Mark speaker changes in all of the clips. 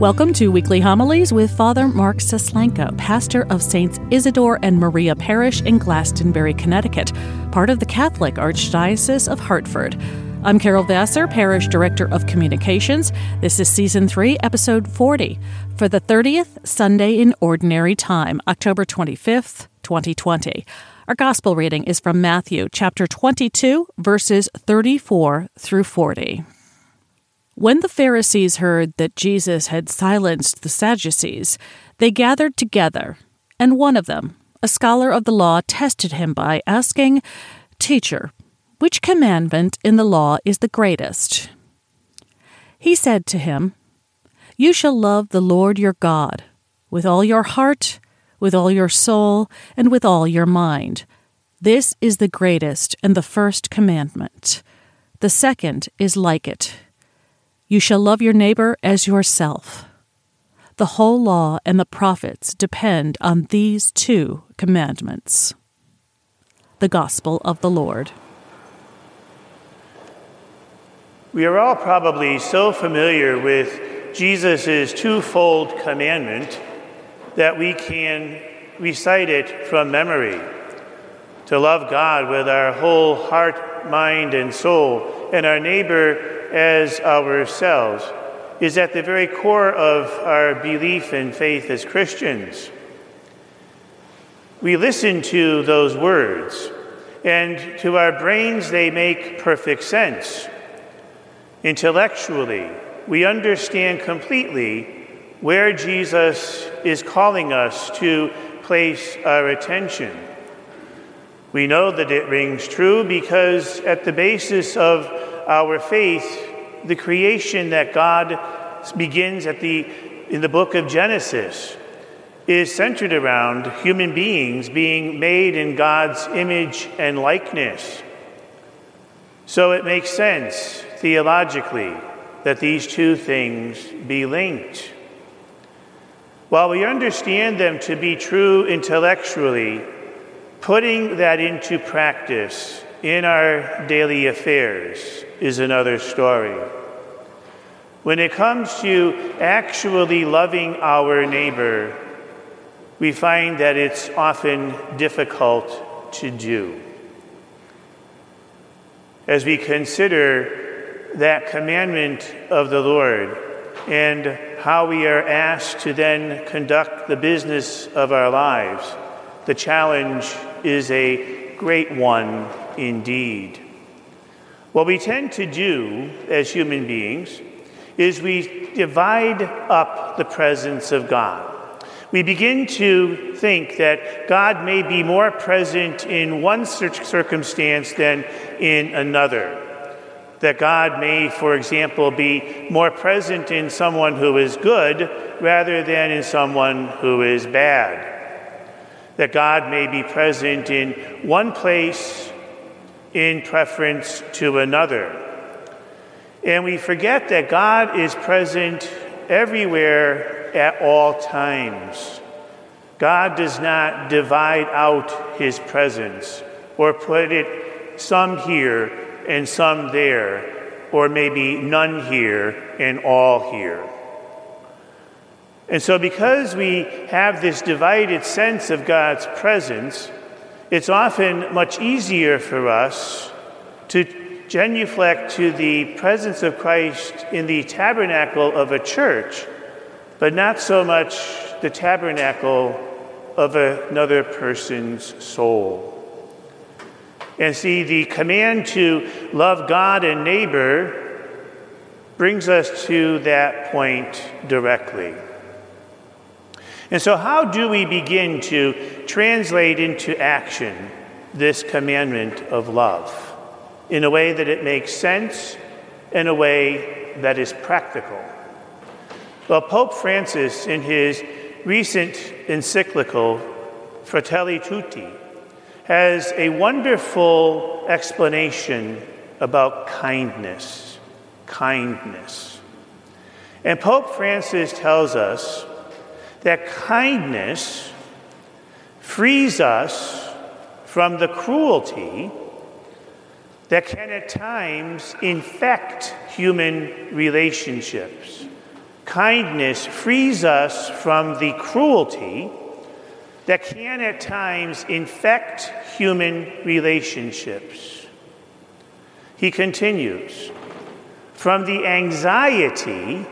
Speaker 1: Welcome to Weekly Homilies with Father Mark Suslenko, pastor of Saints Isidore and Maria Parish in Glastonbury, Connecticut, part of the Catholic Archdiocese of Hartford. I'm Carol Vassar, Parish Director of Communications. This is Season 3, Episode 40, for the 30th Sunday in Ordinary Time, October 25th, 2020. Our Gospel reading is from Matthew chapter 22, verses 34 through 40. When the Pharisees heard that Jesus had silenced the Sadducees, they gathered together, and one of them, a scholar of the law, tested him by asking, Teacher, which commandment in the law is the greatest? He said to him, You shall love the Lord your God with all your heart, with all your soul, and with all your mind. This is the greatest and the first commandment. The second is like it you shall love your neighbor as yourself. The whole law and the prophets depend on these two commandments. The Gospel of the Lord.
Speaker 2: We are all probably so familiar with Jesus' twofold commandment that we can recite it from memory to love God with our whole heart, mind, and soul, and our neighbor as ourselves is at the very core of our belief and faith as Christians. We listen to those words, and to our brains, they make perfect sense. Intellectually, we understand completely where Jesus is calling us to place our attention. We know that it rings true because at the basis of our faith, the creation that God begins at the, in the book of Genesis is centered around human beings being made in God's image and likeness. So it makes sense theologically that these two things be linked. While we understand them to be true intellectually, putting that into practice in our daily affairs is another story. When it comes to actually loving our neighbor, we find that it's often difficult to do. As we consider that commandment of the Lord and how we are asked to then conduct the business of our lives, the challenge is a great one indeed. What we tend to do as human beings is we divide up the presence of God. We begin to think that God may be more present in one circumstance than in another. That God may, for example, be more present in someone who is good rather than in someone who is bad. That God may be present in one place in preference to another. And we forget that God is present everywhere at all times. God does not divide out his presence or put it some here and some there, or maybe none here and all here. And so, because we have this divided sense of God's presence, it's often much easier for us to genuflect to the presence of Christ in the tabernacle of a church, but not so much the tabernacle of another person's soul. And see, the command to love God and neighbor brings us to that point directly. And so, how do we begin to translate into action this commandment of love in a way that it makes sense, in a way that is practical? Well, Pope Francis, in his recent encyclical, Fratelli Tutti, has a wonderful explanation about kindness. Kindness. And Pope Francis tells us that kindness frees us from the cruelty that can at times infect human relationships. kindness frees us from the cruelty that can at times infect human relationships. He continues from the anxiety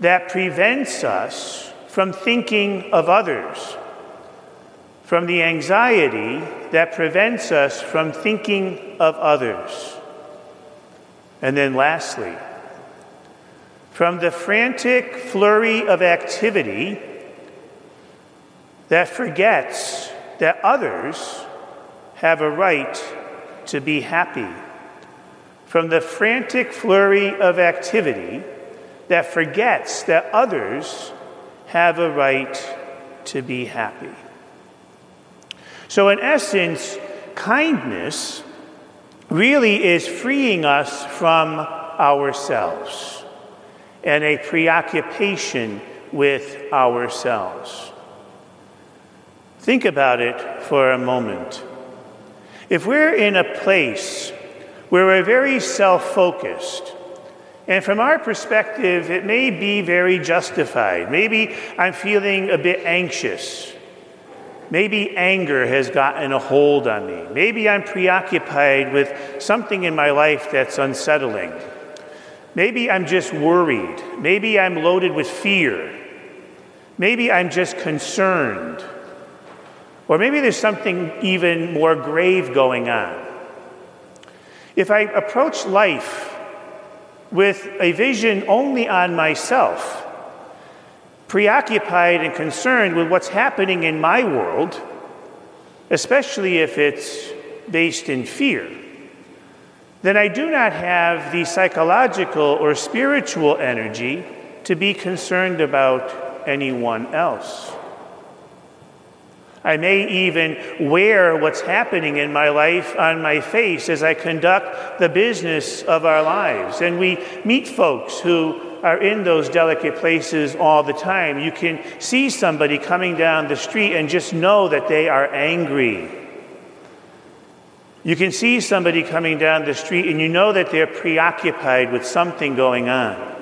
Speaker 2: that prevents us from thinking of others, from the anxiety that prevents us from thinking of others. And then lastly, from the frantic flurry of activity that forgets that others have a right to be happy. From the frantic flurry of activity that forgets that others have a right to be happy. So, in essence, kindness really is freeing us from ourselves and a preoccupation with ourselves. Think about it for a moment. If we're in a place where we're very self focused, and from our perspective, it may be very justified. Maybe I'm feeling a bit anxious. Maybe anger has gotten a hold on me. Maybe I'm preoccupied with something in my life that's unsettling. Maybe I'm just worried. Maybe I'm loaded with fear. Maybe I'm just concerned. Or maybe there's something even more grave going on. If I approach life with a vision only on myself, preoccupied and concerned with what's happening in my world, especially if it's based in fear, then I do not have the psychological or spiritual energy to be concerned about anyone else. I may even wear what's happening in my life on my face as I conduct the business of our lives. And we meet folks who are in those delicate places all the time. You can see somebody coming down the street and just know that they are angry. You can see somebody coming down the street and you know that they're preoccupied with something going on.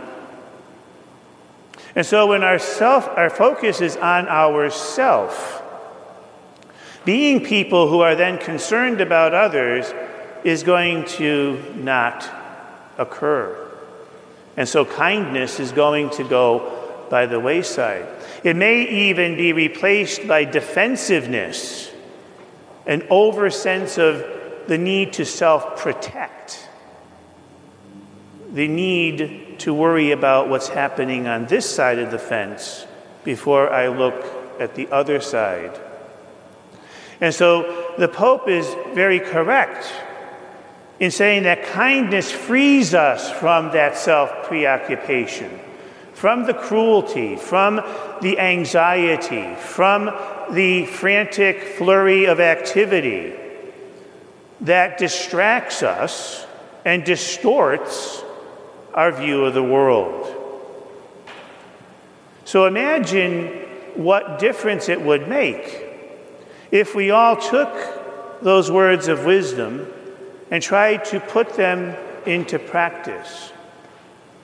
Speaker 2: And so when our self our focus is on ourself, being people who are then concerned about others is going to not occur. And so kindness is going to go by the wayside. It may even be replaced by defensiveness, an over sense of the need to self protect, the need to worry about what's happening on this side of the fence before I look at the other side. And so the Pope is very correct in saying that kindness frees us from that self preoccupation, from the cruelty, from the anxiety, from the frantic flurry of activity that distracts us and distorts our view of the world. So imagine what difference it would make if we all took those words of wisdom and tried to put them into practice,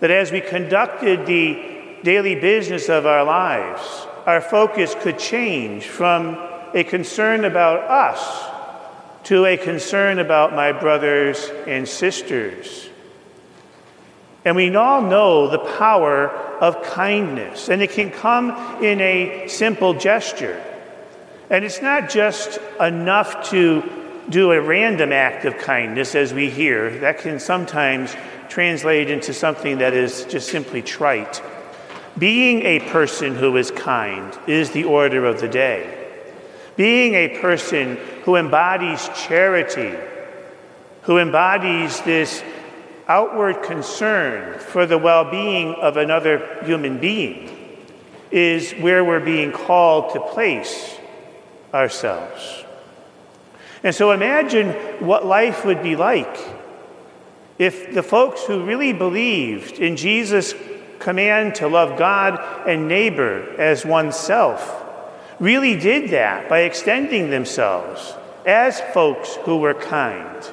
Speaker 2: that as we conducted the daily business of our lives, our focus could change from a concern about us to a concern about my brothers and sisters. And we all know the power of kindness, and it can come in a simple gesture. And it's not just enough to do a random act of kindness, as we hear. That can sometimes translate into something that is just simply trite. Being a person who is kind is the order of the day. Being a person who embodies charity, who embodies this outward concern for the well being of another human being, is where we're being called to place ourselves. And so imagine what life would be like if the folks who really believed in Jesus' command to love God and neighbor as oneself really did that by extending themselves as folks who were kind.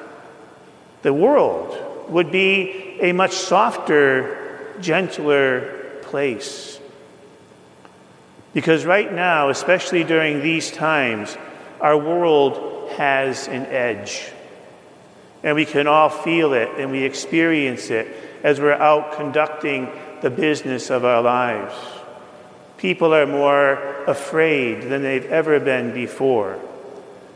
Speaker 2: The world would be a much softer, gentler place. Because right now, especially during these times, our world has an edge. And we can all feel it and we experience it as we're out conducting the business of our lives. People are more afraid than they've ever been before.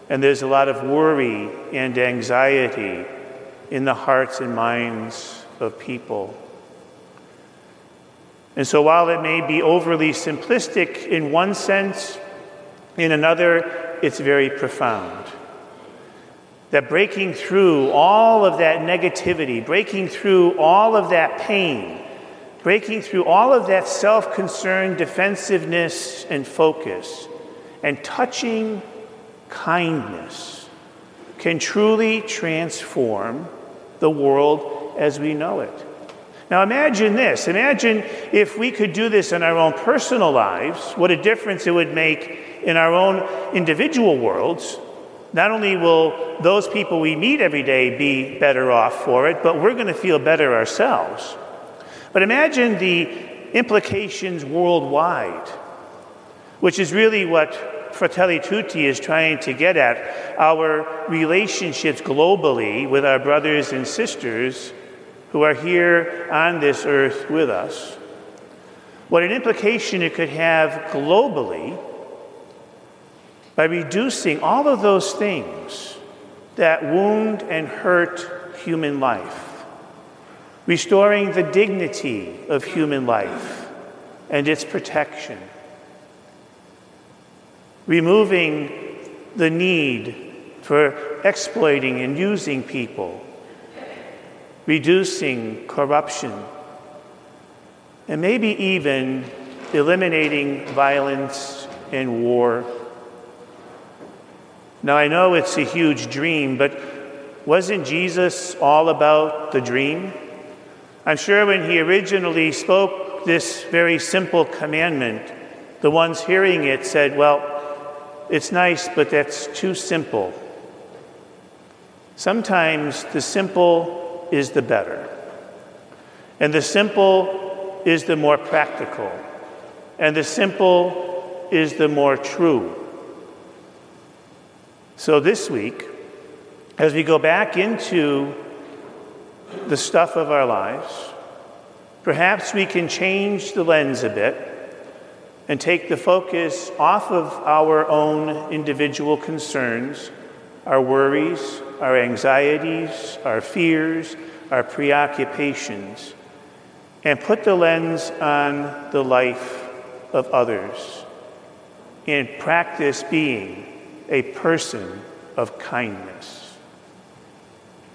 Speaker 2: And there's a lot of worry and anxiety in the hearts and minds of people. And so, while it may be overly simplistic in one sense, in another, it's very profound. That breaking through all of that negativity, breaking through all of that pain, breaking through all of that self concern, defensiveness, and focus, and touching kindness can truly transform the world as we know it. Now imagine this. Imagine if we could do this in our own personal lives, what a difference it would make in our own individual worlds. Not only will those people we meet every day be better off for it, but we're going to feel better ourselves. But imagine the implications worldwide, which is really what Fratelli Tutti is trying to get at our relationships globally with our brothers and sisters who are here on this earth with us. What an implication it could have globally by reducing all of those things that wound and hurt human life, restoring the dignity of human life and its protection, removing the need for exploiting and using people reducing corruption, and maybe even eliminating violence and war. Now, I know it's a huge dream, but wasn't Jesus all about the dream? I'm sure when he originally spoke this very simple commandment, the ones hearing it said, Well, it's nice, but that's too simple. Sometimes the simple is the better. And the simple is the more practical. And the simple is the more true. So this week, as we go back into the stuff of our lives, perhaps we can change the lens a bit and take the focus off of our own individual concerns, our worries, our anxieties, our fears, our preoccupations, and put the lens on the life of others and practice being a person of kindness.